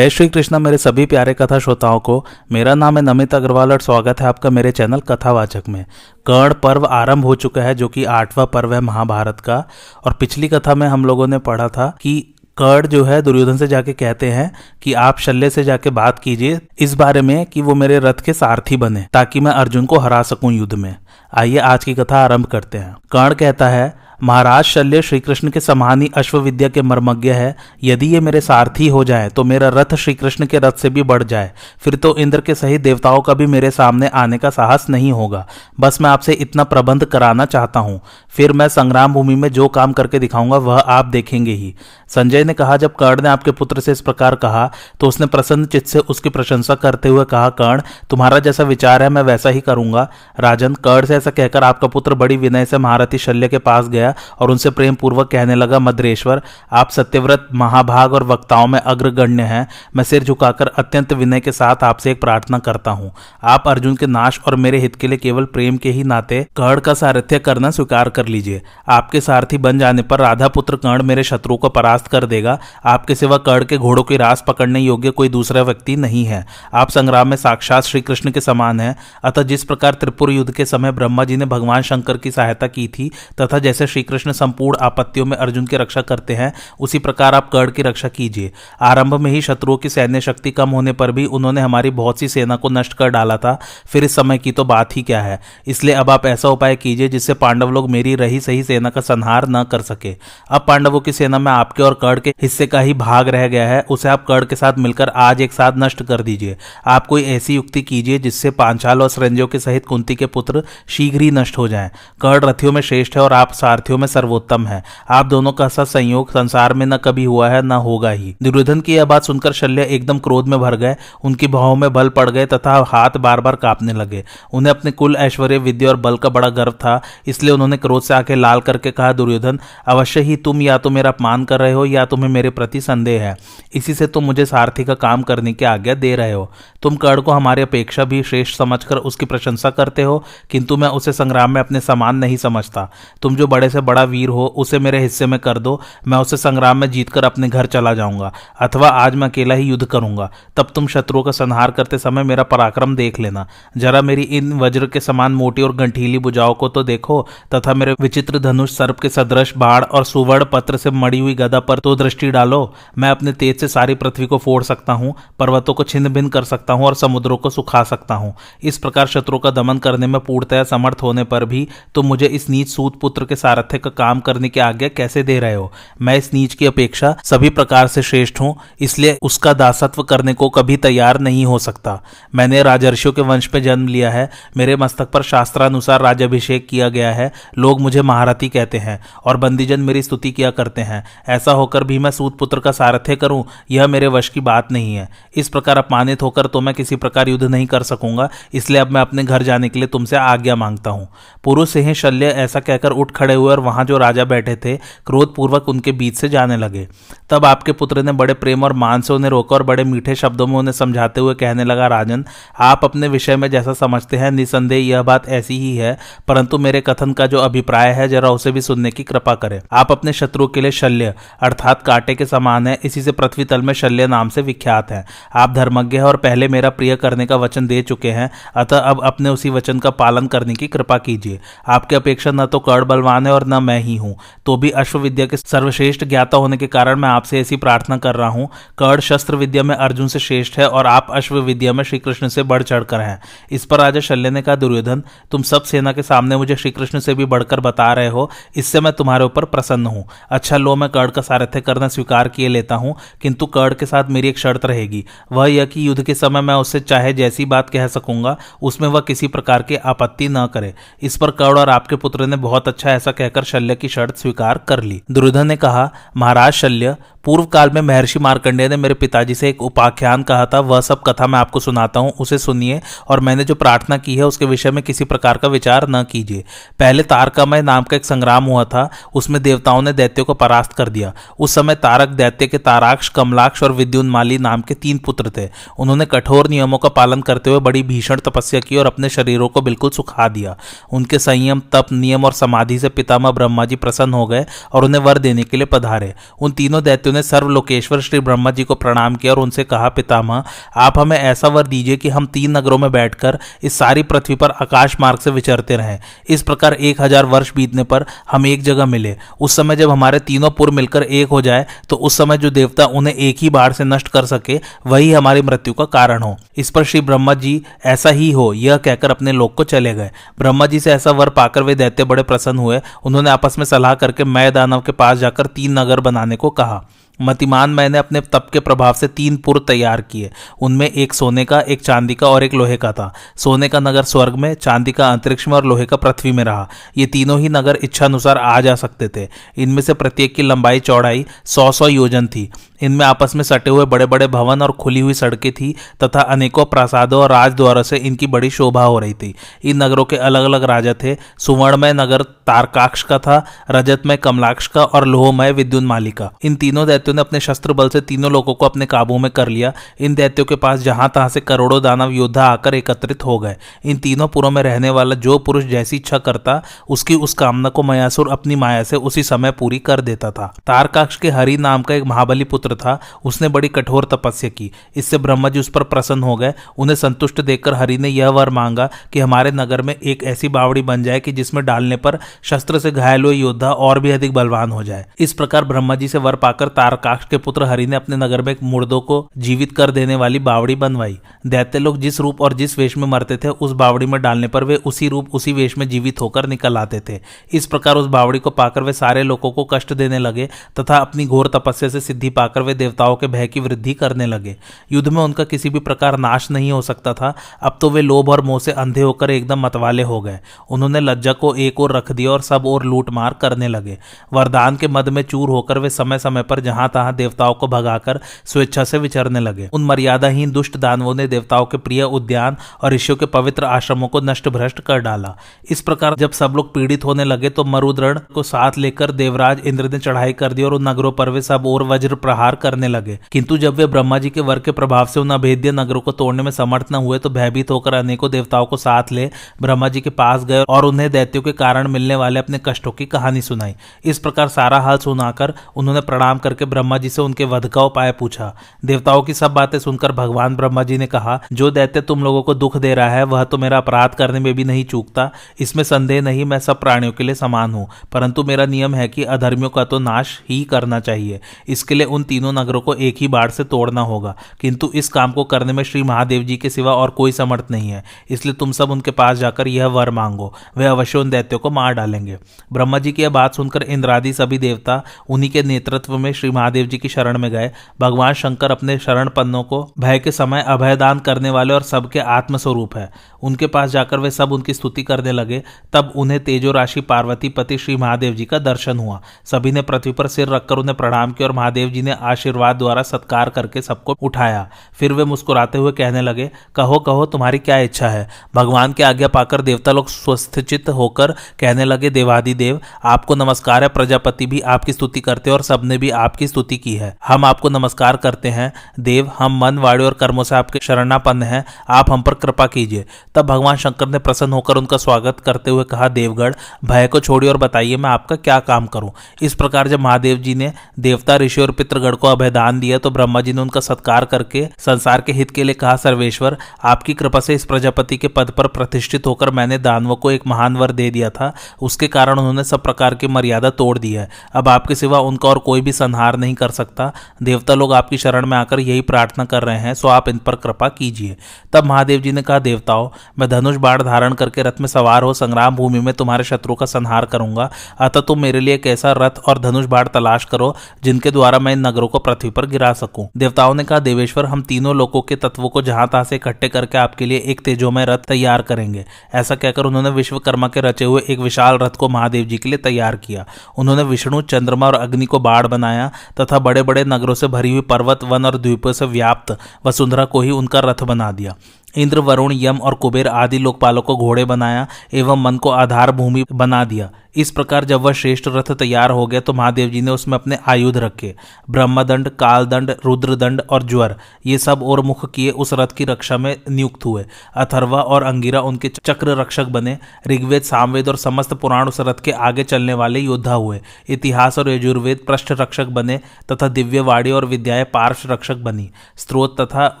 जय श्री कृष्ण, मेरे सभी प्यारे कथा श्रोताओं को, मेरा नाम है नमित अग्रवाल और स्वागत है आपका मेरे चैनल कथावाचक में। कर्ण पर्व आरंभ हो चुका है, जो कि आठवां पर्व है महाभारत का, और पिछली कथा में हम लोगों ने पढ़ा था कि कर्ण जो है, दुर्योधन से जाके कहते हैं कि आप शल्य से जाके बात कीजिए इस बारे में कि वो मेरे रथ के सारथी बने, ताकि मैं अर्जुन को हरा सकूँ युद्ध में। आइए आज की कथा आरंभ करते हैं। कर्ण कहता है महाराज शल्य श्री कृष्ण के समान ही अश्व विद्या के मर्मज्ञ है। यदि ये मेरे सारथी हो जाए तो मेरा रथ श्री कृष्ण के रथ से भी बढ़ जाए। फिर तो इंद्र के सही देवताओं का भी मेरे सामने आने का साहस नहीं होगा। बस मैं आपसे इतना प्रबंध कराना चाहता हूँ। फिर मैं संग्राम भूमि में जो काम करके दिखाऊँगा, वह आप देखेंगे ही। संजय ने कहा, जब कर्ण ने आपके पुत्र से इस प्रकार कहा तो उसने प्रसन्न चित्त से उसकी प्रशंसा करते हुए कहा, कर्ण, तुम्हारा जैसा विचार है, मैं वैसा ही करूँगा। राजन, कर्ण से ऐसा कहकर आपका पुत्र बड़ी विनय से महारथी शल्य के पास गया। और उनसे प्रेम पूर्वक कहने लगा, मद्रेश्वर, आप सत्यव्रत महाभाग और वक्ताओं में अग्रगण्य हैं। मैं सिर झुकाकर अत्यंत विनय के साथ आपसे एक प्रार्थना करता हूँ। आप अर्जुन के नाश और मेरे हित के लिए केवल प्रेम के ही नाते कर्ण का सारथ्य करना स्वीकार कर लीजिए। आपके सारथी बन जाने पर राधा पुत्र कर्ण मेरे शत्रु को परास्त कर देगा। आपके सिवा कर्ण के घोड़ों की रास पकड़ने योग्य कोई दूसरा व्यक्ति नहीं है। आप संग्राम में साक्षात श्री कृष्ण के समान है। अतः जिस प्रकार त्रिपुर युद्ध के समय ब्रह्मा जी ने भगवान शंकर की सहायता की थी, तथा जैसे श्री कृष्ण संपूर्ण आपत्तियों में अर्जुन की रक्षा करते हैं, उसी प्रकार आप कर्ण की रक्षा कीजिए। आरंभ में ही शत्रुओं की सैन्य शक्ति कम होने पर भी उन्होंने हमारी बहुत सी सेना को नष्ट कर डाला था, फिर इस समय की तो बात ही क्या है। इसलिए अब आप ऐसा उपाय कीजिए जिससे पांडव लोग मेरी रही सही सेना का संहार न कर सके। अब पांडवों की सेना में आपके और कर्ण के हिस्से का ही भाग रह गया है, उसे आप कर्ण के साथ मिलकर आज एक साथ नष्ट कर दीजिए। आप कोई ऐसी युक्ति कीजिए जिससे पांचाल और सरंजों के सहित कुंती के पुत्र शीघ्र ही नष्ट हो जाएँ। कर्ण रथियों में श्रेष्ठ है और आप सारथियों में सर्वोत्तम है। आप दोनों का सा संयोग संसार में न कभी हुआ है, न होगा ही। दुर्योधन की यह बात सुनकर शल्य एकदम क्रोध में भर गए। उनकी भावों में बल पड़ गए तथा हाथ बार बार कांपने लगे। उन्हें अपने कुल ऐश्वर्य, विद्या और बल का बड़ा गर्व था, इसलिए उन्होंने क्रोध से आके लाल करके कहा, दुर्योधन, अवश्य ही तुम या तो मेरा अपमान कर रहे हो या तुम्हें मेरे प्रति संदेह है। इसी से तुम मुझे सारथी का काम करने की आज्ञा दे रहे हो। तुम कर्ण को हमारी अपेक्षा भी श्रेष्ठ समझकर उसकी प्रशंसा करते हो, किंतु मैं उसे संग्राम में अपने समान नहीं समझता। तुम जो बड़े से बड़ा वीर हो, उसे मेरे हिस्से में कर दो, मैं उसे संग्राम में जीतकर अपने घर चला जाऊँगा, अथवा आज मैं अकेला ही युद्ध करूँगा। तब तुम शत्रुओं का संहार करते समय मेरा पराक्रम देख लेना। जरा मेरी इन वज्र के समान मोटी और गंठीली बुझाओं को तो देखो, तथा मेरे विचित्र धनुष सर्प के सदृश बाढ़ और सुवर्ण पत्र से मड़ी हुई गदा पर तो दृष्टि डालो। मैं अपने तेज से सारी पृथ्वी को फोड़ सकता हूँ, पर्वतों को छिन्न भिन्न कर सकता हूँ और समुद्रों को सुखा सकता हूँ। इस प्रकार शत्रुओं का दमन करने में पूर्णतया समर्थ होने पर भी तुम मुझे इस नीच सूत पुत्र के सारथ्य का काम करने की आज्ञा कैसे दे रहे हो? मैं इस नीच की अपेक्षा सभी प्रकार से श्रेष्ठ हूँ, इसलिए उसका दासत्व करने को कभी तैयार नहीं हो सकता। मैंने राजर्षियों के वंश में जन्म लिया है, मेरे मस्तक पर शास्त्रानुसार राजाभिषेक किया गया है, लोग मुझे महारथी कहते हैं और बंदीजन मेरी स्तुति किया करते हैं। ऐसा होकर भी मैं सूत पुत्र का सारथ्य करूँ, यह मेरे वश की बात नहीं है। इस प्रकार अपमानित होकर तो मैं किसी प्रकार युद्ध नहीं कर सकूँगा, इसलिए अब मैं अपने घर जाने के लिए तुमसे आज्ञा माँगता हूँ। पुरुष सिंह शल्य ऐसा कहकर उठ खड़े हुए और वहाँ जो राजा बैठे थे, क्रोधपूर्वक उनके बीच से जाने लगे। तब आपके पुत्र ने बड़े प्रेम और मान से उन्हें रोका और बड़े मीठे शब्दों में उन्हें समझाते हुए कहने लगा, राजन, आप अपने विषय में जैसा समझते हैं, निसंदेह यह बात ऐसी ही है, परंतु मेरे कथन का जो अभिप्राय है, जरा उसे भी सुनने की कृपा करें। आप अपने शत्रु के लिए शल्य, अर्थात कांटे के समान है, इसी से पृथ्वी तल में शल्य नाम से विख्यात है। आप धर्मज्ञ है और पहले मेरा प्रिय करने का वचन दे चुके हैं, अतः अब अपने उसी वचन का पालन करने की कृपा कीजिए। आपकी अपेक्षा न तो कर्ण बलवान है और न मैं ही हूँ। तो भी अश्व विद्या के सर्वश्रेष्ठ ज्ञाता होने के कारण मैं आपसे ऐसी प्रार्थना कर रहा हूँ, कर्ण शस्त्र विद्या में अर्जुन से श्रेष्ठ है और आप अश्व विद्या में श्री कृष्ण से बढ़ चढ़कर हैं। इस पर राजा शल्य ने कहा दुर्योधन, तुम सब सेना के सामने मुझे श्री कृष्ण से भी बढ़कर बता रहे हो, इससे मैं तुम्हारे ऊपर प्रसन्न हूँ। अच्छा लो, मैं कर्ण का सारथ्य करना स्वीकार किए लेता हूँ, किंतु कर्ण के साथ मेरी एक शर्त रहेगी। वह यह कि युद्ध के समय मैं उससे चाहे जैसी बात कह सकूँगा, उसमें वह किसी प्रकार की आपत्ति न करे। इस पर कर्ण और आपके पुत्र ने बहुत अच्छा ऐसा कहकर शल्य की शर्त स्वीकार कर ली। दुर्योधन ने कहा, महाराज शल्य पूर्व काल में महर्षि मार्कंडेय ने मेरे पिताजी से एक उपाख्यान कहा था। वह सब कथा मैं आपको सुनाता हूँ, उसे सुनिए और मैंने जो प्रार्थना की है, उसके विषय में किसी प्रकार का विचार न कीजिए। पहले तारकामय नाम का एक संग्राम हुआ था, उसमें देवताओं ने दैत्यों को परास्त कर दिया। उस समय तारक दैत्य के ताराक्ष, कमलाक्ष और विद्युन्माली नाम के तीन पुत्र थे। उन्होंने कठोर नियमों का पालन करते हुए बड़ी भीषण तपस्या की और अपने शरीरों को बिल्कुल सुखा दिया। उनके संयम, तप, नियम और समाधि से पितामह ब्रह्मा जी प्रसन्न हो गए और उन्हें वर देने के लिए पधारे। उन तीनों दैत्यों ने सर्वलोकेश्वर श्री ब्रह्मा जी को प्रणाम किया और उनसे कहा, पितामह, आप हमें ऐसा वर दीजिए कि हम तीन नगरों में बैठकर इस सारी पृथ्वी पर आकाश मार्ग से विचरते रहें। इस प्रकार एक हज़ार वर्ष बीतने पर हम एक जगह मिले। उस समय जब हमारे तीनों पुर मिलकर एक हो जाए तो उस समय जो देवता उन्हें एक ही बाढ़ से नष्ट कर सके, वही हमारी मृत्यु का कारण हो। इस पर श्री ब्रह्मा जी ऐसा ही हो, यह कहकर अपने लोक को चले गए। ब्रह्मा जी से ऐसा वर पाकर वे दैत्य बड़े प्रसन्न हुए। उन्होंने आपस में सलाह करके मैं दानव के पास जाकर तीन नगर बनाने को कहा। मतिमान मैंने अपने तप के प्रभाव से तीन पुर तैयार किए। उनमें एक सोने का, एक चांदी का और एक लोहे का था। सोने का नगर स्वर्ग में, चांदी का अंतरिक्ष में और लोहे का पृथ्वी में रहा। ये तीनों ही नगर इच्छानुसार आ जा सकते थे। इनमें से प्रत्येक की लंबाई, चौड़ाई सौ सौ योजन थी। इनमें आपस में सटे हुए बड़े बड़े भवन और खुली हुई सड़कें थी तथा अनेकों प्रासादों और राजद्वारों से इनकी बड़ी शोभा हो रही थी। इन नगरों के अलग अलग राजा थे। सुवर्णमय नगर तारकाक्ष का था, रजतमय कमलाक्ष का और लोहमय विद्युन माली का इन तीनों दैत्यों ने अपने शस्त्र बल से तीनों लोगों को अपने काबू में कर लिया। इन दैत्यों के पास जहाँ तहां से करोड़ों दानव योद्धा आकर एकत्रित हो गए। इन तीनों पुरों में रहने वाला जो पुरुष जैसी इच्छा करता, उसकी उस कामना को मयासुर अपनी माया से उसी समय पूरी कर देता था। तारकाक्ष के हरि नाम का एक महाबली पुत्र था, उसने बड़ी कठोर तपस्या की। इससे ब्रह्मा जी उस पर प्रसन्न हो गए। उन्हें संतुष्ट देखकर हरि ने यह वर मांगा कि हमारे नगर में एक ऐसी बावड़ी बन जाए कि जिसमें डालने पर शस्त्र से घायल हुए योद्धा और भी अधिक बलवान हो जाए। इस प्रकार ब्रह्मा जी से वर पाकर तारकाक्ष के पुत्र हरि ने अपने नगर में एक मुर्दों को जीवित कर देने वाली बावड़ी बनवाई। दैत्य लोग जिस रूप और जिस वेश में मरते थे, उस बावड़ी में डालने पर वे उसी रूप, उसी वेश में जीवित होकर निकल आते थे। इस प्रकार उस बावड़ी को पाकर वे सारे लोगों को कष्ट देने लगे तथा अपनी घोर तपस्या से सिद्धि पाकर वे देवताओं के भय की वृद्धि करने लगे। युद्ध में उनका किसी भी प्रकार नाश नहीं हो सकता था। अब तो वे लोभ और मोह से अंधे होकर एकदम मतवाले हो गए। उन्होंने लज्जा को एक और रख दिया और सब और लूट मार करने लगे। वरदान के मद में चूर होकर वे समय समय पर जहाँ तहां देवताओं को भगाकर स्वेच्छा से विचरने लगे। उन मर्यादाहीन दुष्ट दानवों ने देवताओं के प्रिय उद्यान और ऋषियों के पवित्र आश्रमों को नष्ट भ्रष्ट कर डाला। इस प्रकार जब सब लोग पीड़ित होने लगे तो मरुद्रण को साथ लेकर देवराज इंद्र ने चढ़ाई कर दी और उन नगरों पर वे सब और वज्र प्रहार करने लगे। किंतु जब वे ब्रह्मा जी के वर के प्रभाव से उन अभेद्य नगरों को तोड़ने में समर्थ न हुए तो भयभीत होकर अनेकों देवताओं को साथ ले ब्रह्मा जी के पास गए और उन्हें दैत्यों के कारण मिलने वाले अपने कष्टों की कहानी सुनाई। इस प्रकार सारा हाल सुनाकर उन्होंने प्रणाम करके ब्रह्मा जी से उनके वध का उपाय पूछा। देवताओं की सब बातें सुनकर भगवान ब्रह्मा जी ने कहा, जो दैत्य तुम लोगों को दुख दे रहा है, वह तो मेरा अपराध करने में भी नहीं चूकता। इसमें संदेह नहीं, मैं सब प्राणियों के लिए समान हूँ, परंतु मेरा नियम है कि अधर्मियों का तो नाश ही करना चाहिए। इसके लिए उन तीनों नगरों को एक ही बाढ़ से तोड़ना होगा। किंतु इस काम को करने में श्री महादेव जी के सिवा और कोई समर्थ नहीं है। इसलिए तुम सब उनके पास जाकर यह वर मांगो। वे अवश्य उन दैत्यों को मार डालेंगे। ब्रह्मा जी की यह बात सुनकर इंद्रादि सभी देवता उन्हीं के नेतृत्व में श्री महादेव जी की शरण में गए। भगवान शंकर अपने शरण पन्नों को भय के समय अभयदान करने वाले और सबके आत्मस्वरूप है। उनके पास जाकर वे सब उनकी स्तुति करने लगे। तब उन्हें तेजो राशि पार्वती पति श्री महादेव जी का दर्शन हुआ। सभी ने पृथ्वी पर सिर रखकर उन्हें प्रणाम किया और महादेव जी ने आशीर्वाद द्वारा सत्कार करके सबको उठाया। फिर वे मुस्कुराते हुए कहने लगे, कहो कहो, तुम्हारी क्या इच्छा है? भगवान की आज्ञा पाकर देवता लोग स्वस्थचित होकर कहने लगे, देवादि देव, आपको नमस्कार है, प्रजापति भी आपकी स्तुति करते और सबने भी आपकी स्तुति की है। हम आपको नमस्कार करते हैं। देव, हम मन, वाणी और कर्मों से आपके शरणापन्न हैं। आप हम पर कृपा कीजिए। तब भगवान शंकर ने प्रसन्न होकर उनका स्वागत करते हुए कहा देवगढ़ भय को छोड़िए और बताइए मैं आपका क्या काम करूँ? इस प्रकार जब महादेव जी ने देवता, ऋषि और पितृगढ़ को अभयदान दिया तो ब्रह्मा जी ने उनका सत्कार करके संसार के हित के लिए कहा, सर्वेश्वर, आपकी कृपा से इस प्रजापति के पद पर प्रतिष्ठित होकर मैंने दानवों को एक महान वर दे दिया था। उसके कारण उन्होंने सब प्रकार की मर्यादा तोड़ दी है। अब आपके सिवा उनका और कोई भी संहार नहीं कर सकता। देवता लोग आपकी शरण में आकर यही प्रार्थना कर रहे हैं, सो आप इन पर कृपा कीजिए। तब महादेव जी ने कहा, देवताओं, मैं धनुष बाढ़ धारण करके रथ में सवार हो, संग्राम भूमि में तुम्हारे शत्रु का संहार करूँगा। अतः तुम मेरे लिए एक ऐसा रथ और धनुष बाढ़ तलाश करो, जिनके द्वारा मैं इन को पृथ्वी पर गिरा सकूँ। देवताओं ने कहा, देवेश्वर, हम तीनों लोगों के तत्वों को जहाँ तहां से इकट्ठे करके आपके लिए एक तेजोमय रथ तैयार करेंगे। ऐसा कहकर उन्होंने विश्वकर्मा के रचे हुए एक विशाल रथ को महादेव जी के लिए तैयार किया। उन्होंने विष्णु, चंद्रमा और अग्नि को बाढ़ बनाया तथा बड़े बड़े नगरों से भरी हुई पर्वत, वन और द्वीपों से व्याप्त वसुंधरा को ही उनका रथ बना दिया। इंद्र, वरुण, यम और कुबेर आदि लोकपालों को घोड़े बनाया एवं मन को आधार भूमि बना दिया। इस प्रकार जब वह श्रेष्ठ रथ तैयार हो गया तो महादेव जी ने उसमें अपने आयुध रखे। ब्रह्मदंड, कालदंड, रुद्रदंड और ज्वर, ये सब और मुख किए उस रथ की रक्षा में नियुक्त हुए। अथर्वा और अंगिरा उनके चक्र रक्षक बने। ऋग्वेद, सामवेद और समस्त पुराण उस रथ के आगे चलने वाले योद्धा हुए। इतिहास और यजुर्वेद पृष्ठ रक्षक बने तथा दिव्यवाड़ी और विद्याएँ पार्श्व रक्षक बनी। स्त्रोत तथा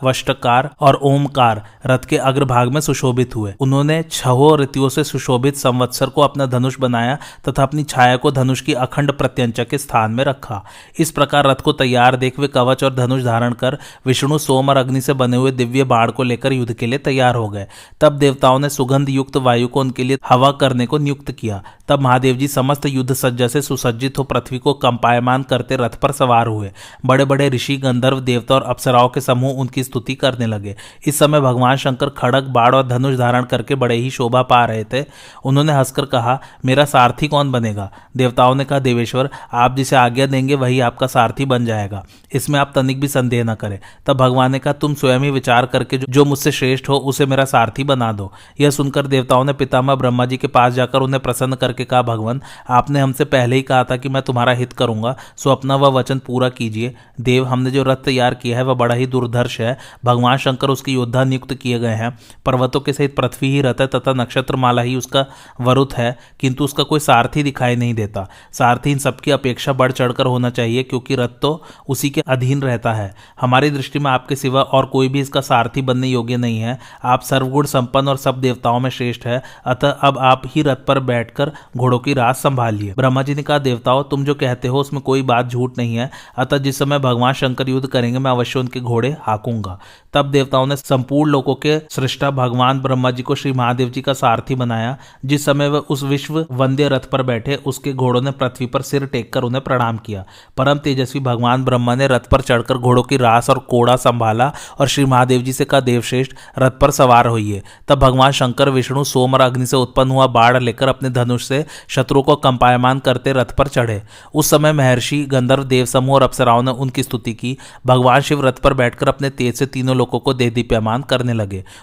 वष्टकार और ओमकार रथ के अग्रभाग में सुशोभित हुए। उन्होंने छहो ऋतुओं से सुशोभित संवत्सर को अपना धनुष बनाया तथा अपनी छाया को धनुष की अखंड प्रत्यंचा के स्थान में रखा। इस प्रकार रथ को तैयार देख वे कवच और धनुष धारण कर विष्णु सोम और अग्नि से बने हुए दिव्य बाढ़ को लेकर युद्ध के लिए तैयार हो गए। तब देवताओं ने सुगंध युक्त वायु को उनके लिए हवा करने को नियुक्त किया। तब महादेव जी समस्त युद्ध सज्जा से सुसज्जित हो पृथ्वी को कंपायमान करते रथ पर सवार हुए। बड़े बड़े ऋषि, गंधर्व, देवता और अप्सराओं के समूह उनकी स्तुति करने लगे। इस समय भगवान शंकर खड़क बाढ़ और धनुष धारण करके बड़े ही शोभा पा रहे थे। उन्होंने हंसकर कहा, मेरा सारथी कौन बनेगा? देवताओं ने कहा, देवेश्वर, आप जिसे आज्ञा देंगे, वही आपका सारथी बन जाएगा। इसमें आप तनिक भी संदेह न करें। तब भगवान ने कहा, तुम स्वयं ही विचार करके जो मुझसे श्रेष्ठ हो, उसे मेरा सारथी बना दो। यह सुनकर देवताओं ने पितामह ब्रह्मा जी के पास जाकर उन्हें प्रसन्न करके कहा, भगवान, आपने हमसे पहले ही कहा था कि मैं तुम्हारा हित करूँगा, सो अपना वह वचन पूरा कीजिए। देव हमने जो रथ तैयार किया है, वह बड़ा ही दुर्धर्ष है। भगवान शंकर उसकी योद्धा नियुक्त किए गए हैं। पर्वतों के सहित पृथ्वी ही रथ है, तथा नक्षत्र माला ही उसका वरुत है, किंतु उसका कोई सारथी दिखाई नहीं देता। सारथी इन सबकी अपेक्षा बढ़ चढ़कर होना चाहिए, क्योंकि रथ तो उसी के अधीन रहता है। हमारी दृष्टि में आपके सिवा और कोई भी इसका सारथी बनने योग्य नहीं है। आप सर्वगुण संपन्न और सब देवताओं में श्रेष्ठ है, अतः अब आप ही रथ पर बैठकर घोड़ों की रात संभालिए। ब्रह्मा जी ने कहा, देवताओं, तुम जो कहते हो, उसमें कोई बात झूठ नहीं है। अतः जिस समय भगवान शंकर युद्ध करेंगे, मैं अवश्य उनके घोड़े हाकूँगा। तब देवताओं ने संपूर्ण लोगों के सृष्टा भगवान ब्रह्मा जी को श्री महादेव जी का सारथी बनाया। जिस समय वह उस विश्व वंद्य रथ पर बैठे, उसके घोड़ों ने पृथ्वी पर सिर टेक कर उन्हें प्रणाम किया। परम तेजस्वी भगवान ब्रह्मा ने रथ पर चढ़कर घोड़ों की रास और कोड़ा संभाला और श्री महादेव जी से कहा, देवश्रेष्ठ, रथ पर सवार होइए। तब भगवान शंकर, विष्णु, सोम और अग्नि से उत्पन्न हुआ बाढ़ लेकर अपने धनुष से शत्रु को कंपायमान करते रथ पर चढ़े। उस समय महर्षि, गंधर्व देव समूह और अप्सराओं ने उनकी स्तुति की। भगवान शिव रथ पर बैठकर अपने तेज से तीनों लोगों को दे दीप्यमान करने लगे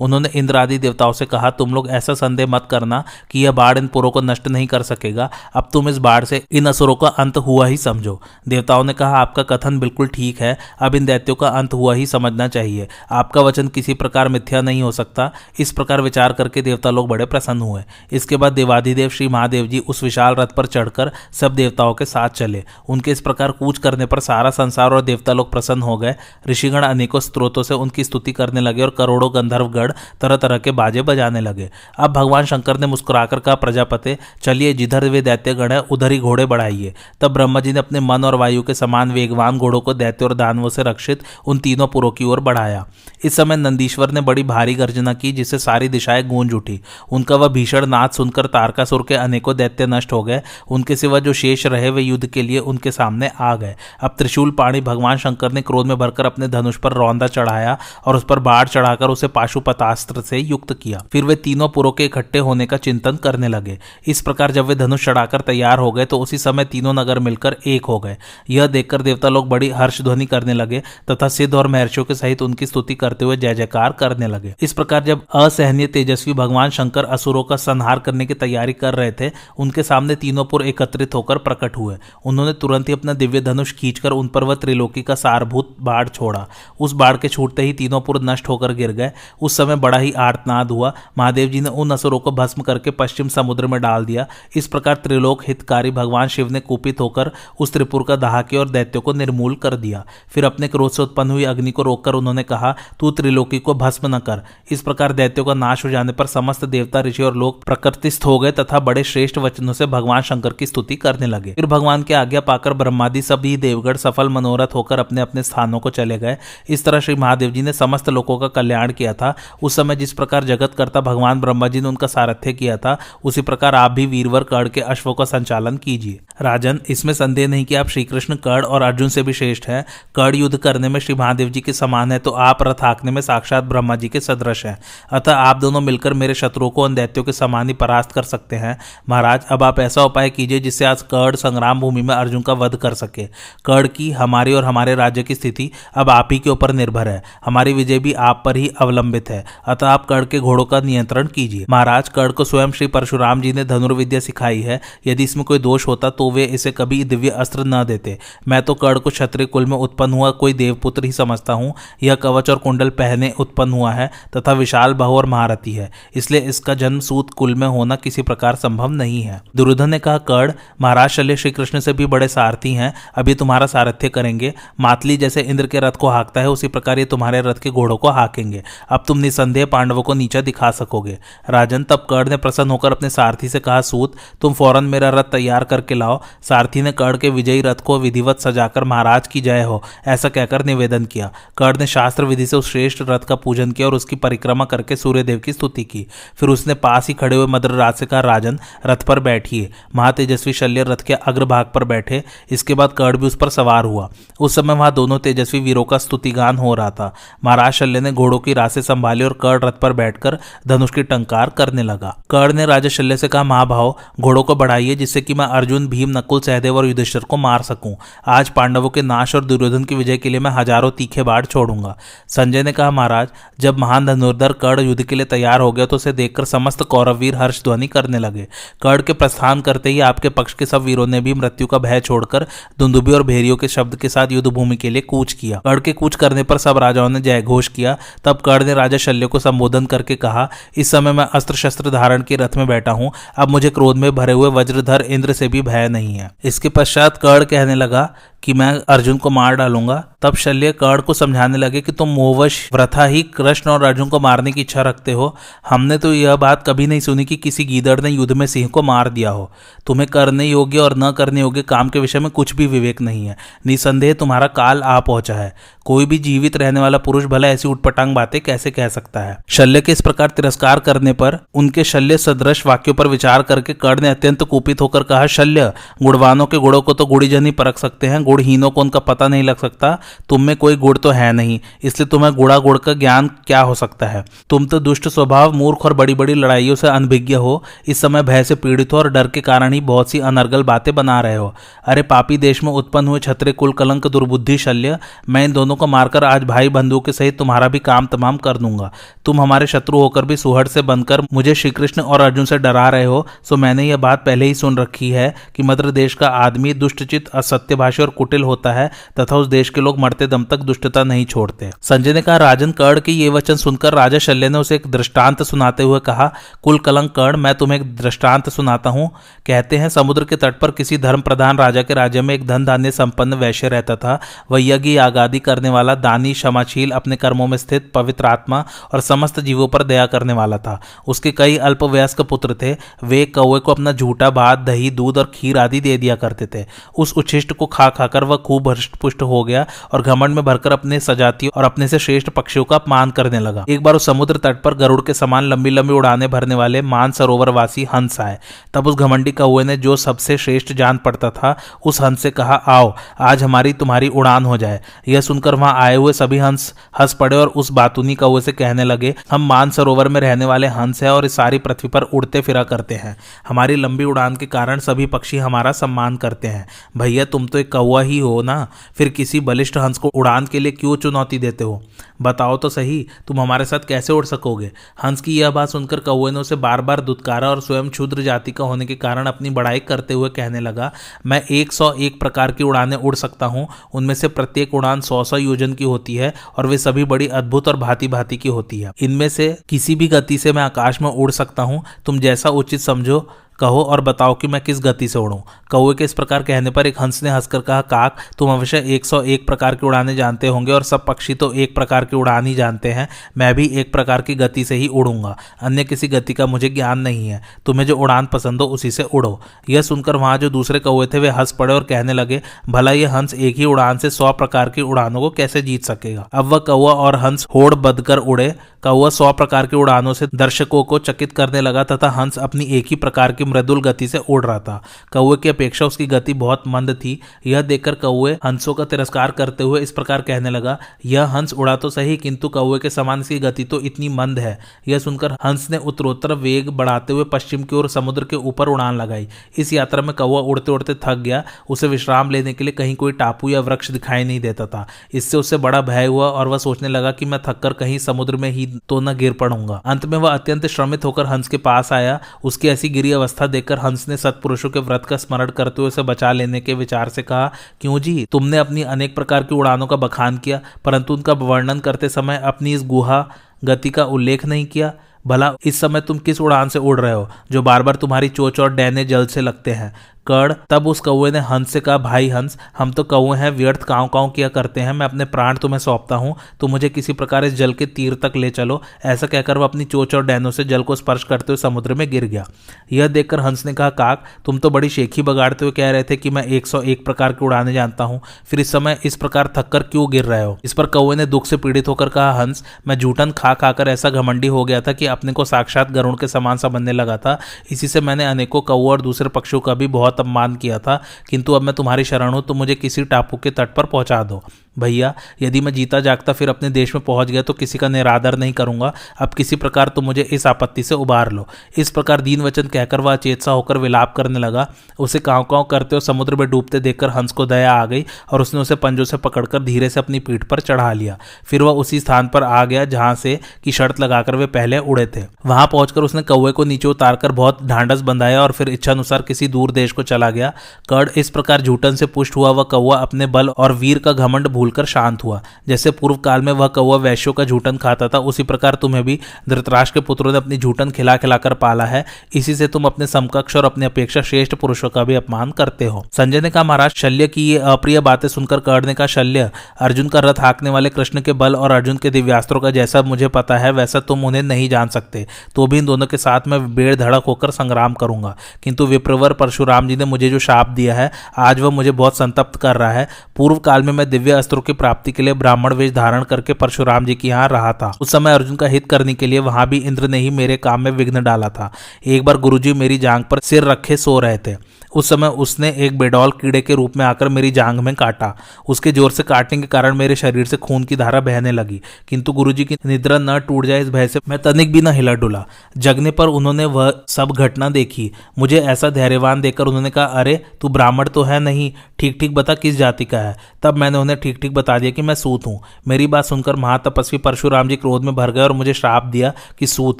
उन्होंने इंद्र आदि देवताओं से कहा, तुम लोग ऐसा संदेह मत करना कि यह बाढ़ इन पुरों को नष्ट नहीं कर सकेगा। अब तुम इस बाढ़ से इन असुरों का अंत हुआ ही समझो देवताओं ने कहा, आपका कथन बिल्कुल ठीक है। अब इन दैत्यों का अंत हुआ ही समझना चाहिए। आपका वचन किसी प्रकार मिथ्या नहीं हो सकता। इस प्रकार विचार करके देवता लोग बड़े प्रसन्न हुए। इसके बाद देवाधिदेव श्री महादेव जी उस विशाल रथ पर चढ़कर सब देवताओं के साथ चले। उनके इस प्रकार कूच करने पर सारा संसार और देवता लोग प्रसन्न हो गए। ऋषिगण अनेकों स्त्रोतों से उनकी स्तुति करने लगे और करोड़ों गंधर्वगढ़ तरह तरह के बाजे बजाने लगे। अब भगवान शंकर ने मुस्कुराकर कहा, प्रजापति, चलिए जिधर वे दैत्यगण है, उधर ही घोड़े बढ़ाइए। तब ब्रह्मा जी ने अपने मन और वायु के समान वेगवान घोड़ों को दैत्य और दानवों से रक्षित उन तीनों पुरों की ओर बढ़ाया। इस समय नंदीश्वर ने बड़ी भारी गर्जना की, जिससे सारी दिशाएँ गूंज उठी। उनका वह भीषण नाच सुनकर तारकासुर के अनेकों दैत्य नष्ट हो गए। उनके सिवा जो शेष रहे वे युद्ध के लिए उनके सामने आ गए। अब त्रिशूल पाणी भगवान शंकर ने क्रोध में भरकर अपने धनुष पर रौंदा चढ़ाया और उस पर बाढ़ चढ़ाकर उसे पाशुपतास्त्र से युक्त किया। फिर वे तीनों पुरों के इकट्ठे होने का चिंतन करने लगे। इस प्रकार जब वे धनुष चढ़ाकर तैयार हो गए तो उसी समय तीनों नगर मिलकर एक हो गए। यह देखकर देवता लोग बड़ी हर्ष ध्वनि करने लगे, तथा सिद्ध और महर्षियों के सहित उनकी स्तुति करते हुए जय जयकार करने लगे। इस प्रकार जब असहनीय तेजस्वी भगवान शंकर असुरों का संहार करने की तैयारी कर रहे थे, उनके सामने तीनों पुर एकत्रित होकर प्रकट हुए। उन्होंने तुरंत ही अपना दिव्य धनुष खींचकर उन पर वह त्रिलोकी का सारभूत बाढ़ छोड़ा। उस बाढ़ के छूटते ही तीनों पुर नष्ट होकर गिर गए। उस समय बड़ा ही आर्तनाद हुआ। महादेव जी ने उन असुरों को भस्म करके पश्चिम समुद्र में डाल दिया। इस प्रकार त्रिलोक हितकारी भगवान शिव ने कुपित होकर उस त्रिपुर का दहा किया और दैत्यों को निर्मूल कर दिया। फिर अपने क्रोध से उत्पन्न हुई अग्नि को रोककर उन्होंने कहा, तू त्रिलोकी को भस्म न कर। इस प्रकार दैत्यों का नाश हो जाने पर समस्त देवता, ऋषि और लोग प्रकृतिस्थ हो गए तथा बड़े श्रेष्ठ वचनों से भगवान शंकर की स्तुति करने लगे। फिर भगवान की आज्ञा पाकर ब्रह्मादि सभी देवगढ़ सफल मनोरथ होकर अपने अपने स्थानों को चले गए। इस तरह श्री महादेव जी ने समस्त लोगों का कल्याण किया था। उस समय जिस प्रकार जगत करता भगवान ब्रह्मा जी ने उनका सारथ्य किया था, उसी प्रकार आप भी वीरवर कर्ण के अश्वों का संचालन कीजिए। राजन, इसमें संदेह नहीं कि आप श्री कृष्ण कर्ण और अर्जुन से भी श्रेष्ठ हैं। कर्ण युद्ध करने में श्री महादेव जी के समान है तो आप रथ हाकने में साक्षात ब्रह्मा जी के सदृश हैं। अतः आप दोनों मिलकर मेरे शत्रुओं को दैत्यों के समान ही परास्त कर सकते हैं। महाराज, अब आप ऐसा उपाय कीजिए जिससे आज कर्ण संग्राम भूमि में अर्जुन का वध कर सके। कर्ण की, हमारी और हमारे राज्य की स्थिति अब आप ही के ऊपर निर्भर है। हमारी विजय भी आप पर ही अवलंबित है। अतः आप कर्ण के घोड़ों का नियंत्रण कीजिए। महाराज कर्ण को स्वयं श्री परशुराम जी ने धनुर्विद्या सिखाई है। यदि इसमें कोई दोष होता तो वे इसे कभी दिव्य अस्त्र न देते। मैं तो कर्ण को क्षत्रिय कुल में उत्पन्न हुआ कोई देवपुत्र ही समझता हूँ। यह कवच और कुंडल पहने उत्पन्न हुआ है तथा विशाल बहु और महारथी है। इसलिए इसका जन्म सूत कुल में होना किसी प्रकार संभव नहीं है। दुर्योधन ने कहा कर्ण महाराज शल्य श्री कृष्ण से भी बड़े सारथी हैं। अभी तुम्हारा सारथ्य करेंगे। मातली जैसे इंद्र के रथ को हाँकता है, उसी प्रकार ये तुम्हारे रथ के घोड़ों को हाँकेंगे। अब तुम निसंदेह पांडवों को नीचा दिखा सकोगे। राजन तब कर्ण ने प्रसन्न होकर अपने सारथी से कहा, सूत, तुम फ़ौरन मेरा रथ तैयार करके लाओ। सारथी ने कर्ण के विजयी रथ को विधिवत सजाकर महाराज की जय हो, ऐसा कहकर निवेदन किया। कर्ण ने शास्त्र विधि से उस श्रेष्ठ रथ का पूजन किया और उसकी परिक्रमा करके सूर्यदेव की स्तुति की। फिर उसने पास ही खड़े हुए मद्रराज से कहा, राजन, रथ पर बैठिए। महातेजस्वी शल्य रथ के अग्रभाग पर बैठे। इसके बाद कर्ण भी उस पर सवार हुआ। उस समय वहाँ दोनों तेजस्वी वीरों का स्तुतिगान हो रहा था। महाराज शल्य ने घोड़ों की संभाली और कर्ण रथ पर बैठकर धनुष की टंकार करने लगा। कर्ण ने राजा शल्य से कहा, महाभाव, घोड़ों को बढ़ाइए, जिससे कि मैं अर्जुन, भीम, नकुल, सहदेव और युधिष्ठिर को मार सकूँ। आज पांडवों के नाश और दुर्योधन की विजय के लिए मैं हज़ारों तीखे बाढ़ छोड़ूँगा। संजय ने कहा, महाराज, जब महान धनुर्धर कर्ण युद्ध के लिए तैयार हो गया तो उसे देखकर समस्त कौरववीर हर्ष ध्वनि करने लगे। कर्ण के प्रस्थान करते ही आपके पक्ष के सब वीरों ने भी मृत्यु का भय छोड़कर दुंदुबी और भेरियों के शब्द के साथ युद्ध भूमि के लिए कूच किया। कर्ण के कूच करने पर सब राजाओं ने जय घोष किया। तब कर्ण ने राजा शल्य को संबोधन करके कहा, इस समय मैं अस्त्र शस्त्र धारण के रथ में बैठा हूँ। अब मुझे क्रोध में भरे हुए वज्रधर इंद्र से भी भय नहीं है। इसके पश्चात कर्ण कहने लगा कि मैं अर्जुन को मार डालूँगा। तब शल्य कर्ण को समझाने लगे कि तुम मोहवश व्रथा ही कृष्ण और अर्जुन को मारने की इच्छा रखते हो। हमने तो यह बात कभी नहीं सुनी कि किसी गीदड़ ने युद्ध में सिंह को मार दिया हो। तुम्हें करने योग्य और न करने योग्य काम के विषय में कुछ भी विवेक नहीं है। निसंदेह तुम्हारा काल आ पहुँचा है। कोई भी जीवित रहने वाला पुरुष भला ऐसी उठपटांग बातें कैसे कह सकता है? शल्य के इस प्रकार तिरस्कार करने पर उनके शल्य सदृश वाक्यों पर विचार करके कर्ण ने अत्यंत कुपित होकर कहा, शल्य, गुणवानों के गुणों को तो गुड़ीजन ही परख सकते हैं। गुड़हीनों को उनका पता नहीं लग सकता, तुम में कोई गुड़ तो है नहीं, इसलिए तुम्हें गुड़ा गुड़ का ज्ञान क्या हो सकता है? तुम तो दुष्ट स्वभाव, मूर्ख और बड़ी बड़ी लड़ाइयों से अनभिज्ञ हो, इस समय भय से पीड़ित हो और डर के कारण ही बहुत सी अनर्गल बातें बना रहे हो। अरे पापी देश में उत्पन्न हुए छत्रे, कुल कलंक, दुर्बुद्धि, शल्य, मैं इन दोनों को मारकर आज भाई बंधुओं के सहित तुम्हारा भी काम तमाम कर दूँगा। तुम हमारे शत्रु होकर भी सुहड़ से बनकर मुझे श्री कृष्ण और अर्जुन से डरा रहे हो, सो मैंने यह बात पहले ही सुन रखी है कि मद्र देश का आदमी दुष्टचित असत्यभाषी और कुटिल होता है, तथा उस देश के लोग मरते दम तक दुष्टता नहीं छोड़ते संजय ने कहा, राजन कर्ण के ये वचन सुनकर राजा शल्य ने उसे एक दृष्टांत सुनाते हुए कहा, कुल कलंक कर्ण, मैं तुम्हें एक दृष्टांत सुनाता हूँ। कहते हैं, समुद्र के तट पर किसी धर्म प्रधान राजा के राज्य में एक धन धान्य संपन्न वैश्य रहता था। वह यज्ञ, आगादी करने वाला, दानी, क्षमाशील, अपने कर्मों में स्थित, पवित्र आत्मा और समस्त जीवों पर दया करने वाला था। उसके कई अल्पवयस्क पुत्र थे। वे कौए को अपना झूठा भात, दही, दूध और खीर आदि दे दिया करते थे। उस उच्छिष्ट को खा खाकर वह खूब हृष्ट पुष्ट हो गया और घमंड में भरकर अपने सजाती और अपने से श्रेष्ठ पक्षियों का अपमान करने लगा। एक बार उस समुद्र तट पर गरुड़ के समान लंबी लंबी उड़ाने भरने वाले मान सरोवर वासी हंस आए। तब उस घमंडी कौए ने जो सबसे श्रेष्ठ जान पड़ता था, उस हंस से कहा, आओ, आज हमारी तुम्हारी उड़ान हो जाए। यह सुनकर वहाँ आए हुए सभी हंस हंस पड़े और उस बातूनी कौए से कहने लगे, हम मान सरोवर में रहने वाले हंस है और इस सारी पृथ्वी पर उड़ते फिरा करते हैं। हमारी लंबी उड़ान के कारण सभी पक्षी हमारा सम्मान करते हैं। भैया, तुम तो एक कौआ ही हो ना? फिर किसी बलिष्ठ हंस को उड़ान के लिए क्यों चुनौती देते हो? बताओ तो सही, तुम हमारे साथ कैसे उड़ सकोगे? हंस की यह बात सुनकर कौए ने उसे बार बार दुत्कारा और स्वयं क्षुद्र जाति का होने के कारण अपनी बड़ाई करते हुए कहने लगा, मैं एक सौ एक प्रकार की उड़ानें उड़ सकता हूँ। उनमें से प्रत्येक उड़ान सौ सौ योजन की होती है और वे सभी बड़ी अद्भुत और भांति भांति की होती है। इनमें से किसी भी गति से मैं आकाश में उड़ सकता हूँ। तुम जैसा उचित समझो। कहो और बताओ कि मैं किस गति से उड़ूं। कौए के इस प्रकार कहने पर एक हंस ने हंसकर कहा, काक, तुम अवश्य 101 प्रकार की उड़ाने जानते होंगे और सब पक्षी तो एक प्रकार की उड़ान ही जानते हैं। मैं भी एक प्रकार की गति से ही उड़ूँगा। अन्य किसी गति का मुझे ज्ञान नहीं है। तुम्हें जो उड़ान पसंद हो उसी से उड़ो। यह सुनकर वहाँ जो दूसरे कौए थे, वे हंस पड़े और कहने लगे, भला ये हंस एक ही उड़ान से सौ प्रकार की उड़ानों को कैसे जीत सकेगा? अब वह कौआ और हंस होड़ बदकर उड़े। कौआ सौ प्रकार की उड़ानों से दर्शकों को चकित करने लगा, तथा हंस अपनी एक ही प्रकार की मृदुल गति से उड़ रहा था। कौए की अपेक्षा उसकी गति बहुत मंद थी। यह देखकर कौए हंसों का तिरस्कार करते हुए इस प्रकार कहने लगा, यह हंस उड़ा तो सही, किंतु कौए के समान इसकी गति तो इतनी मंद है। यह सुनकर हंस ने उत्तरोत्तर वेग बढ़ाते हुए पश्चिम की ओर समुद्र के ऊपर उड़ान लगाई। इस यात्रा में कौआ उड़ते उड़ते थक गया। उसे विश्राम लेने के लिए कहीं कोई टापू या वृक्ष दिखाई नहीं देता था। इससे उससे बड़ा भय हुआ और वह सोचने लगा कि मैं थककर कहीं समुद्र में ही तो न गिर पड़ूँगा। अंत में वह अत्यंत श्रमित होकर हंस के पास आया। उसकी ऐसी गिरी अवस्था देखकर हंस ने सत्पुरुषों के व्रत का स्मरण करते हुए उसे बचा लेने के विचार से कहा, क्यों जी? तुमने अपनी अनेक प्रकार की उड़ानों का बखान किया, परंतु उनका वर्णन करते समय अपनी इस गुहा गति का उल्लेख नहीं किया। भला इस समय तुम किस उड़ान से उड़ रहे हो, जो बार बार तुम्हारी चोच और डैने जल से लगते हैं? कड़ तब उस कौए ने हंस से कहा, भाई हंस, हम तो कौए हैं, व्यर्थ काव काव किया करते हैं, मैं अपने प्राण तुम्हें सौंपता हूँ तो मुझे किसी प्रकार इस जल के तीर तक ले चलो। ऐसा कहकर वह अपनी चोच और डैनों से जल को स्पर्श करते हुए समुद्र में गिर गया। यह देखकर हंस ने कहा, काक, तुम तो बड़ी शेखी बगाड़ते हुए कह रहे थे कि मैं एक सौ एक प्रकार की उड़ाने जानता हूँ, फिर इस समय इस प्रकार थककर क्यों गिर रहे हो? इस पर कौए ने दुख से पीड़ित होकर कहा, हंस, मैं जूठन खा खाकर ऐसा घमंडी हो गया था कि अपने को साक्षात गरुण के समान समझने लगा था, इसी से मैंने अनेकों कौ और दूसरे पक्षियों का भी बहुत अपमान किया था, किंतु अब मैं तुम्हारी शरण हूँ तो मुझे किसी टापू के तट पर पहुँचा दो। भैया, यदि मैं जीता जागता फिर अपने देश में पहुँच गया तो किसी का निरादर नहीं करूँगा। अब किसी प्रकार तो मुझे इस आपत्ति से उबार लो। इस प्रकार दीन वचन कहकर वह चेतसा होकर विलाप करने लगा। उसे कांव कांव करते और समुद्र में डूबते देखकर हंस को दया आ गई और उसने उसे पंजों से पकड़कर धीरे से अपनी पीठ पर चढ़ा लिया। फिर वह उसी स्थान पर आ गया जहाँ से की शर्त लगाकर वे पहले उड़े थे। वहाँ पहुंचकर उसने कौए को नीचे उतारकर बहुत ढांढस बंधाया और फिर इच्छानुसार किसी दूर देश को चला गया। कड़ इस प्रकार झूठन से पुष्ट हुआ। वह कौआ अपने बल और वीर का घमंड भूलकर शांत हुआ। जैसे पूर्व काल में वह कौआ वैश्यों का झूठन खाता था, उसी प्रकार तुम्हें भी धृतराष्ट्र के पुत्रों ने अपनी झूठन खिला खिलाकर पाला है। इसी से तुम अपने समकक्ष और अपनी अपेक्षा श्रेष्ठ पुरुषों का भी अपमान करते हो। संजय ने कहा, महाराज, शल्य की ये अप्रिय बातें सुनकर कर्ण कहा, शल्य, अर्जुन का रथ हाँकने वाले कृष्ण के बल और अर्जुन के दिव्यास्त्रों का जैसा मुझे पता है, वैसा तुम उन्हें नहीं जान सकते। तो भी इन दोनों के साथ मैं बेड़ धड़क होकर संग्राम करूँगा। किंतु विप्रवर परशुराम जी ने मुझे जो शाप दिया है, आज वह मुझे बहुत संतप्त कर रहा है। पूर्व काल में मैं दिव्य अस्त्रों की प्राप्ति के लिए ब्राह्मण वेश धारण करके परशुराम जी के यहाँ रहा था। उस समय अर्जुन का हित करने के लिए वहाँ भी इंद्र ने ही मेरे काम में विघ्न डाला था। एक बार गुरुजी मेरी जांग पर सिर रखे सो रहे थे। उस समय उसने एक बेडौल कीड़े के रूप में आकर मेरी जांग में काटा। उसके ज़ोर से काटने के कारण मेरे शरीर से खून की धारा बहने लगी। किंतु गुरुजी की निद्रा न टूट जाए इस भय से मैं तनिक भी न हिला डुला। जगने पर उन्होंने वह सब घटना देखी। मुझे ऐसा धैर्यवान देखकर उन्होंने कहा, अरे, तू ब्राह्मण तो है नहीं ठीक ठीक बता किस जाति का है? तब मैंने उन्हें ठीक ठीक बता दिया कि मैं सूत हूँ। मेरी बात सुनकर महातपस्वी परशुराम जी क्रोध में भर गए और मुझे श्राप दिया कि, सूत,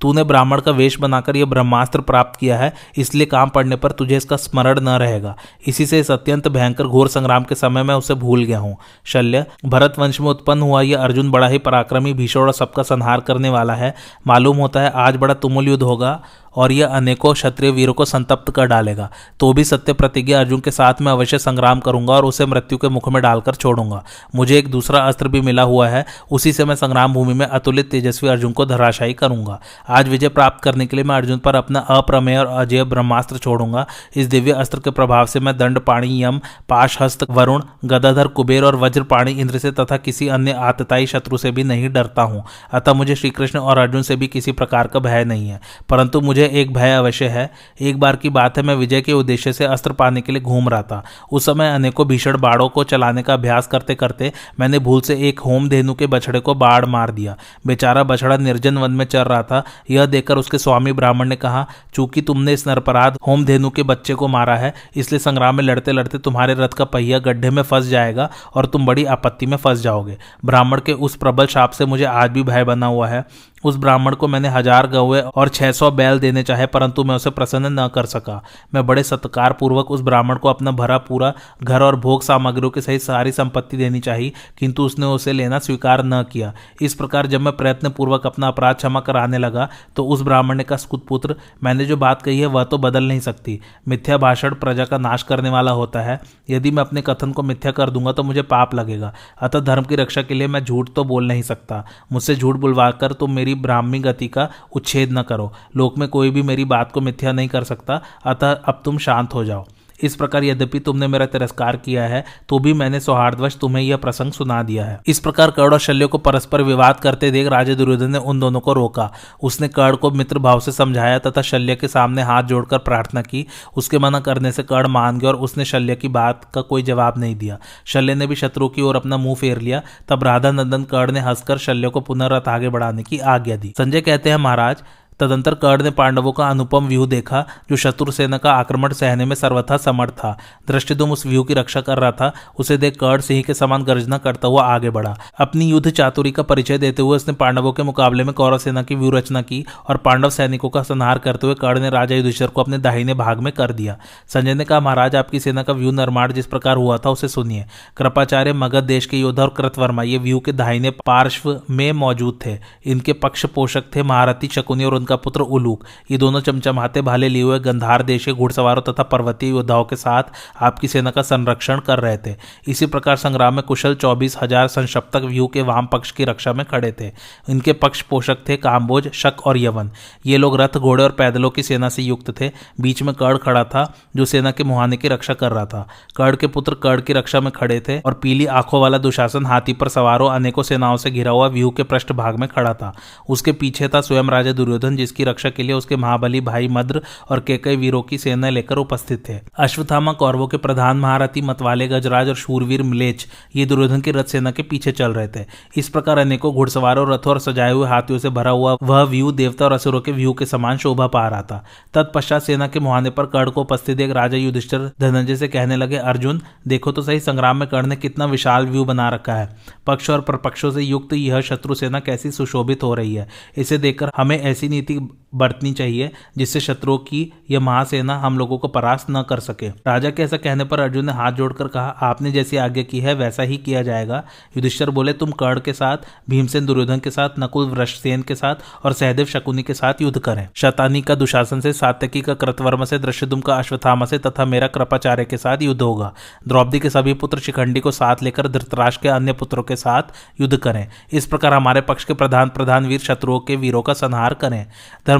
तूने ब्राह्मण का वेश बनाकर यह ब्रह्मास्त्र प्राप्त किया है। इसलिए काम पड़ने पर तुझे इसका स्मरण न रहेगा। इसी से इस अत्यंत भयंकर घोर संग्राम के समय मैं उसे भूल गया हूँ। शल्य भरत वंश में उत्पन्न हुआ यह अर्जुन बड़ा ही पराक्रमी, भीषण और सबका संहार करने वाला है। मालूम होता है आज बड़ा तुमुल युद्ध होगा। और यह अनेकों क्षत्रिय वीरों को संतप्त कर डालेगा। तो भी सत्य प्रतिज्ञा अर्जुन के साथ में अवश्य संग्राम करूँगा और उसे मृत्यु के मुख में डालकर छोड़ूँगा। मुझे एक दूसरा अस्त्र भी मिला हुआ है, उसी से मैं संग्राम भूमि में अतुलित तेजस्वी अर्जुन को धराशायी करूँगा। आज विजय प्राप्त करने के लिए मैं अर्जुन पर अपना अप्रमेय और अजय ब्रह्मास्त्र छोड़ूँगा। इस दिव्य अस्त्र के प्रभाव से मैं दंड पाणी यम पाश हस्त वरुण, गदाधर, कुबेर और वज्र पाणी इंद्र से तथा किसी अन्य आतताई शत्रु से भी नहीं डरता हूँ। अतः मुझे श्रीकृष्ण और अर्जुन से भी किसी प्रकार का भय नहीं है। परंतु मुझे मुझे एक भय अवश्य है। एक बार की बात है, मैं विजय के उद्देश्य से अस्त्र पाने के लिए घूम रहा था। उस समय अनेकों भीषण बाड़ों को चलाने का अभ्यास करते करते मैंने भूल से एक होम धेनु के बछड़े को बाढ़ मार दिया। बेचारा बछड़ा निर्जन वन में चल रहा था। यह देखकर उसके स्वामी ब्राह्मण ने कहा, चूँकि तुमने इस नरपराध होम धेनु के बच्चे को मारा है, इसलिए संग्राम में लड़ते लड़ते तुम्हारे रथ का पहिया गड्ढे में फंस जाएगा और तुम बड़ी आपत्ति में फंस जाओगे। ब्राह्मण के उस प्रबल शाप से मुझे आज भी भय बना हुआ है। उस ब्राह्मण को मैंने हज़ार गौए और छह सौ बैल देने चाहे, परंतु मैं उसे प्रसन्न न कर सका। मैं बड़े सत्कार पूर्वक उस ब्राह्मण को अपना भरा पूरा घर और भोग सामग्रियों के सहित सारी संपत्ति देनी चाहिए, किंतु उसने उसे लेना स्वीकार न किया। इस प्रकार जब मैं प्रयत्न पूर्वक अपना अपराध क्षमा कराने लगा तो उस ब्राह्मण ने कहा मैंने जो बात कही है, वह तो बदल नहीं सकती। मिथ्या भाषण प्रजा का नाश करने वाला होता है। यदि मैं अपने कथन को मिथ्या कर दूँगा तो मुझे पाप लगेगा। अतः धर्म की रक्षा के लिए मैं झूठ तो बोल नहीं सकता। मुझसे झूठ बुलवाकर तुम मेरी मेरी ब्राह्मी गति का उच्छेद न करो। लोक में कोई भी मेरी बात को मिथ्या नहीं कर सकता। अतः अब तुम शांत हो जाओ। इस प्रकार यद्यपि तुमने मेरा तिरस्कार किया है तो भी मैंने सौहार्दवश तुम्हें यह प्रसंग सुना दिया है। इस प्रकार कर्ण और शल्य को परस्पर विवाद करते देख राजा दुर्योधन ने उन दोनों को रोका। उसने कर्ण को मित्र भाव से समझाया तथा शल्य के सामने हाथ जोड़कर प्रार्थना की। उसके मना करने से कर्ण मान गया और उसने शल्य की बात का कोई जवाब नहीं दिया। शल्य ने भी शत्रु की ओर अपना मुँह फेर लिया। तब राधा नंदन कर्ण ने हंसकर शल्य को पुनः रथ आगे बढ़ाने की आज्ञा दी। संजय कहते हैं, महाराज तदंतर कर्ण ने पांडवों का अनुपम व्यू देखा, जो शत्रु सेना का आक्रमण सहने में सर्वथा समर्थ था। दृष्टिदुम उस व्यू की रक्षा कर रहा था, उसे देख कर्ण सिंह के समान गर्जना करता हुआ आगे बढ़ा। अपनी युद्ध चातुरी का परिचय देते हुए उसने पांडवों के मुकाबले में कौरव सेना की व्यू रचना की और पांडव सैनिकों का संहार करते हुए कर्ण ने राजा युधिष्ठर को अपने दाहिने भाग में कर दिया। संजय ने कहा, महाराज, आपकी सेना का व्यू निर्माण जिस प्रकार हुआ था, उसे सुनिए। कृपाचार्य, मगध देश के योद्धा और कृतवर्मा, ये व्यू के दाहिने पार्श्व में मौजूद थे। इनके पक्ष पोषक थे महारथी, शकुनी और उनका पुत्र उलूक। ये दोनों चमचमाते भाले लिए हुए गंधार देश घुड़सवारों तथा पर्वतीय योद्धाओं के साथ आपकी सेना का संरक्षण कर रहे थे। इसी प्रकार संग्राम में कुशल चौबीस हज़ार संक्षप्तक व्यू के वाम पक्ष की रक्षा में खड़े थे। इनके पक्ष पोषक थे काम्बोज, शक और यवन। ये लोग रथ, घोड़े और पैदलों की सेना से युक्त थे। बीच में कर्ण खड़ा था, जो सेना के मुहाने की रक्षा कर रहा था। कर्ण के पुत्र कर्ण की रक्षा में खड़े थे और पीली आँखों वाला दुशासन हाथी पर सवारों अनेकों सेनाओं से घिरा हुआ व्यू के पृष्ठ भाग में खड़ा था। उसके पीछे था स्वयं राजा दुर्योधन जिसकी रक्षा के लिए उसके महाबली भाई मद्र और केकई वीरों की सेना लेकर उपस्थित थे। अश्वथामा कौरवों के प्रधान महारथी मतवाले गजराज और शूरवीर मिलेच, ये दुर्योधन की रथ सेना के पीछे चल रहे थे। इस प्रकार अनेकों घुड़सवारों रथों और सजाए हुए हाथियों से भरा हुआ वह व्यू देवता और असुरों के व्यू के समान शोभा पा रहा था। तत्पश्चात सेना के मुहाने पर कर्ण को उपस्थित एक राजा युधिष्ठिर धनंजय से कहने लगे, अर्जुन, देखो तो सही, संग्राम में कर्ण ने कितना विशाल व्यू बना रखा है। पक्ष और प्रपक्षों से युक्त यह शत्रु सेना कैसी सुशोभित हो रही है। इसे देखकर हमें ऐसी नीति बरतनी चाहिए, जिससे शत्रुओं की यह महासेना हम लोगों को परास्त न कर सके। राजा के ऐसा कहने पर अर्जुन ने हाथ जोड़कर कहा, आपने जैसी आज्ञा की है, वैसा ही किया जाएगा। युधिष्ठर बोले, तुम कर्ण के साथ, भीमसेन दुर्योधन के साथ, नकुल वृषसेन के साथ और सहदेव शकुनी के साथ युद्ध करें। शतानी का दुशासन से, सात्यकी का कृतवर्म से दृश्यदुम का अश्वथामा से तथा मेरा कृपाचार्य के साथ युद्ध होगा। द्रौपदी के सभी पुत्र शिखंडी को साथ लेकर धृतराज के अन्य पुत्रों के साथ युद्ध करें। इस प्रकार हमारे पक्ष के प्रधान प्रधान वीर शत्रुओं के वीरों का संहार करें।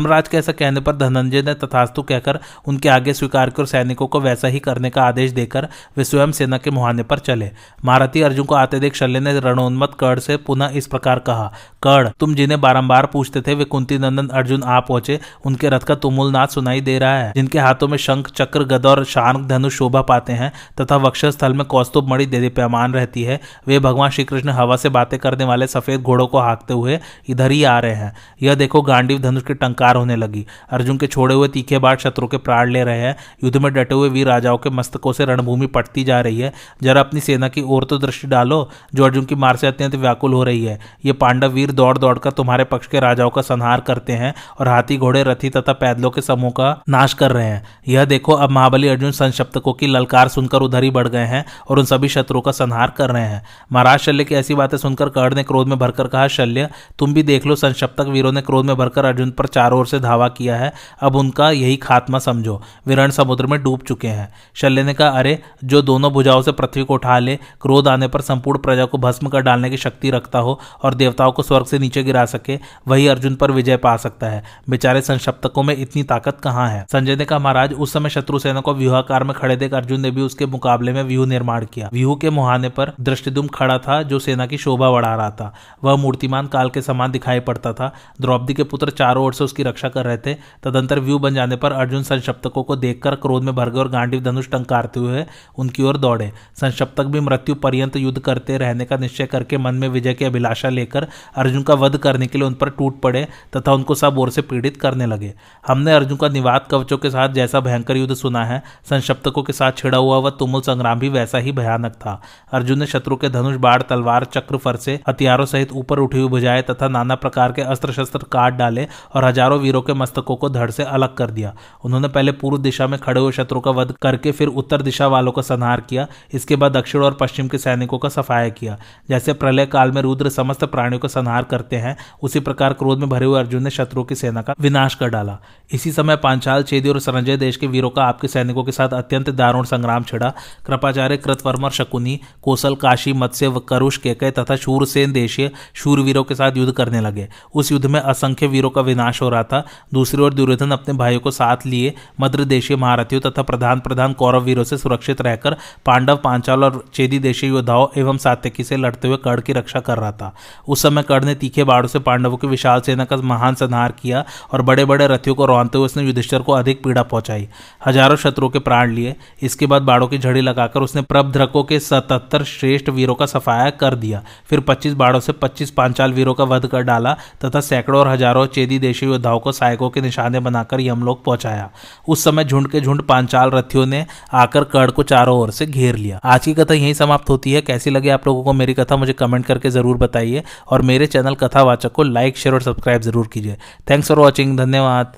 धर्मराज के ऐसा कहने पर धनंजय ने तथास्तु कहकर उनके आगे स्वीकार कर सैनिकों को वैसा ही करने का आदेश देकर वे स्वयं सेना के मुहाने पर चले। महारथी अर्जुन को आते देख शल्य ने रणोन्मत कर्ण से पुनः इस प्रकार कहा, कर्ण, तुम जिन्हें बारंबार पूछते थे, वे कुंती नंदन अर्जुन आ पहुँचे। उनके रथ का तुमुल नाथ सुनाई दे रहा है। जिनके हाथों में शंख, चक्र, गद और शार्क धनुष शोभा पाते हैं तथा वक्षस्थल में कौस्तुभ मणि दे पैमान रहती है, वे भगवान श्री कृष्ण हवा से बातें करने वाले सफ़ेद घोड़ों को हाँकते हुए इधर ही आ रहे हैं। यह देखो गांडीव धनुष के टंकार होने लगी। अर्जुन के छोड़े हुए तीखे बाट शत्रु के प्राण ले रहे हैं। युद्ध में डटे हुए वीर राजाओं के मस्तकों से रणभूमि पटती जा रही है। जरा अपनी सेना की ओर तो दृष्टि डालो, जो अर्जुन की मार से अत्यंत व्याकुल हो रही है। ये पांडव वीर दौड़ दौड़कर तुम्हारे पक्ष के राजाओं का संहार करते हैं और हाथी, घोड़े, रथी तथा पैदलों के समूह का नाश कर रहे हैं। यह देखो, अब महाबली अर्जुन संशप्तकों की ललकार सुनकर उधर ही बढ़ गए हैं और उन सभी शत्रुओं का संहार कर रहे हैं। महाराज शल्य की ऐसी बातें सुनकर कर्ण ने क्रोध में भरकर कहा, शल्य, तुम भी देख लो, संशप्तक वीरों ने क्रोध में भरकर अर्जुन पर चारों ओर से धावा किया है, अब उनका यही खात्मा समझो। विरण समुद्र में डूब चुके हैं। शल्य ने कहा, अरे, जो दोनों भुजाओं से पृथ्वी को उठा ले, क्रोध आने पर संपूर्ण प्रजा को भस्म कर डालने की शक्ति रखता हो और देवताओं को स्वर्ग से नीचे गिरा सके, वही अर्जुन पर विजय पा सकता है। बेचारे संशप्तकों में इतनी ताकत कहाँ है? संजय ने कहा, महाराज, उस समय शत्रु सेना को व्यूहाकार में खड़े देख अर्जुन ने भी उसके मुकाबले में व्यूह निर्माण किया। व्यूह के मुहाने पर दृष्टिदुम खड़ा था, जो सेना की शोभा बढ़ा रहा था। वह मूर्तिमान काल के समान दिखाई पड़ता था। द्रौपदी के पुत्र चारों ओर से उसकी रक्षा कर रहे थे। तदंतर व्यू बन जाने पर अर्जुन संशप्तकों को देखकर क्रोध में भर गए और गांडीव धनुष टंकारते हुए उनकी ओर दौड़े। संशप्तक भी मृत्यु पर्यंत युद्ध करते रहने का निश्चय करके मन में विजय की अभिलाषा लेकर अर्जुन का वध करने के लिए उन पर टूट पड़े तथा उनको सब ओर से पीड़ित करने लगे। हमने अर्जुन का निवाद कवचों के साथ जैसा भयंकर युद्ध सुना है संशप्तकों के साथ छिड़ा हुआ वह तुमुल संग्राम भी वैसा ही भयानक था। अर्जुन ने शत्रु के धनुष बाढ़ तलवार, चक्र, फरसे, हथियारों सहित ऊपर उठी हुई बुझाए तथा नाना प्रकार के अस्त्र शस्त्र काट डाले और हज़ारों वीरों के मस्तकों को धड़ से अलग कर दिया। उन्होंने पहले पूर्व दिशा में खड़े हुए शत्रु का वध करके फिर उत्तर दिशा वालों का संहार किया। इसके बाद दक्षिण और पश्चिम के सैनिकों का सफाया किया। जैसे प्रलय काल में रुद्र समस्त प्राणियों का संहार करते हैं, उसी प्रकार क्रोध में भरे हुए अर्जुन ने शत्रु की सेना का विनाश कर डाला। इसी समय पांचाल, चेदी और संजय देश के वीरों का आपके सैनिकों के साथ अत्यंत दारुण संग्राम छिड़ा। कृपाचार्य कृतवर्मा शकुनी, कोसल, काशी, मत्स्य, करुष, केकय तथा शूरसेन देशीय शूरवीरों के साथ युद्ध करने लगे। उस युद्ध में असंख्य वीरों का विनाश हो रहा रहा था। दूसरी ओर दुर्योधन अपने भाइयों को साथ लिए मद्र देशीय महारथियों तथा प्रधान प्रधान कौरव वीरों से सुरक्षित रहकर पांडव, पांचाल और चेदी देशीय योद्धाओं एवं सात्यकी से लड़ते हुए कर्ण की रक्षा कर रहा था। उस समय कर्ण ने तीखे बाड़ों से पांडवों की विशाल सेना का महान संहार किया और बड़े बड़े रथियों को रौनते हुए उसने युधिष्ठर को अधिक पीड़ा पहुंचाई। हज़ारों शत्रुओं के प्राण लिए। इसके बाद बाड़ों की झड़ी लगाकर उसने प्रबध्रकों के सतहत्तर श्रेष्ठ वीरों का सफाया कर दिया। फिर पच्चीस बाड़ों से पच्चीस पांचाल वीरों का वध कर डाला तथा सैकड़ों और हज़ारों चेदी देशी योद्धाओं को, सहायकों के निशाने बनाकर यमलोक पहुँचाया। उस समय झुंड के झुंड पांचाल रथियों ने आकर कड़ को चारों ओर से घेर लिया। आज की कथा यही समाप्त होती है। कैसी लगी आप लोगों को मेरी कथा, मुझे कमेंट करके ज़रूर बताइए। और मेरे चैनल कथावाचक को लाइक, शेयर और सब्सक्राइब ज़रूर कीजिए। थैंक्स फॉर वॉचिंग धन्यवाद।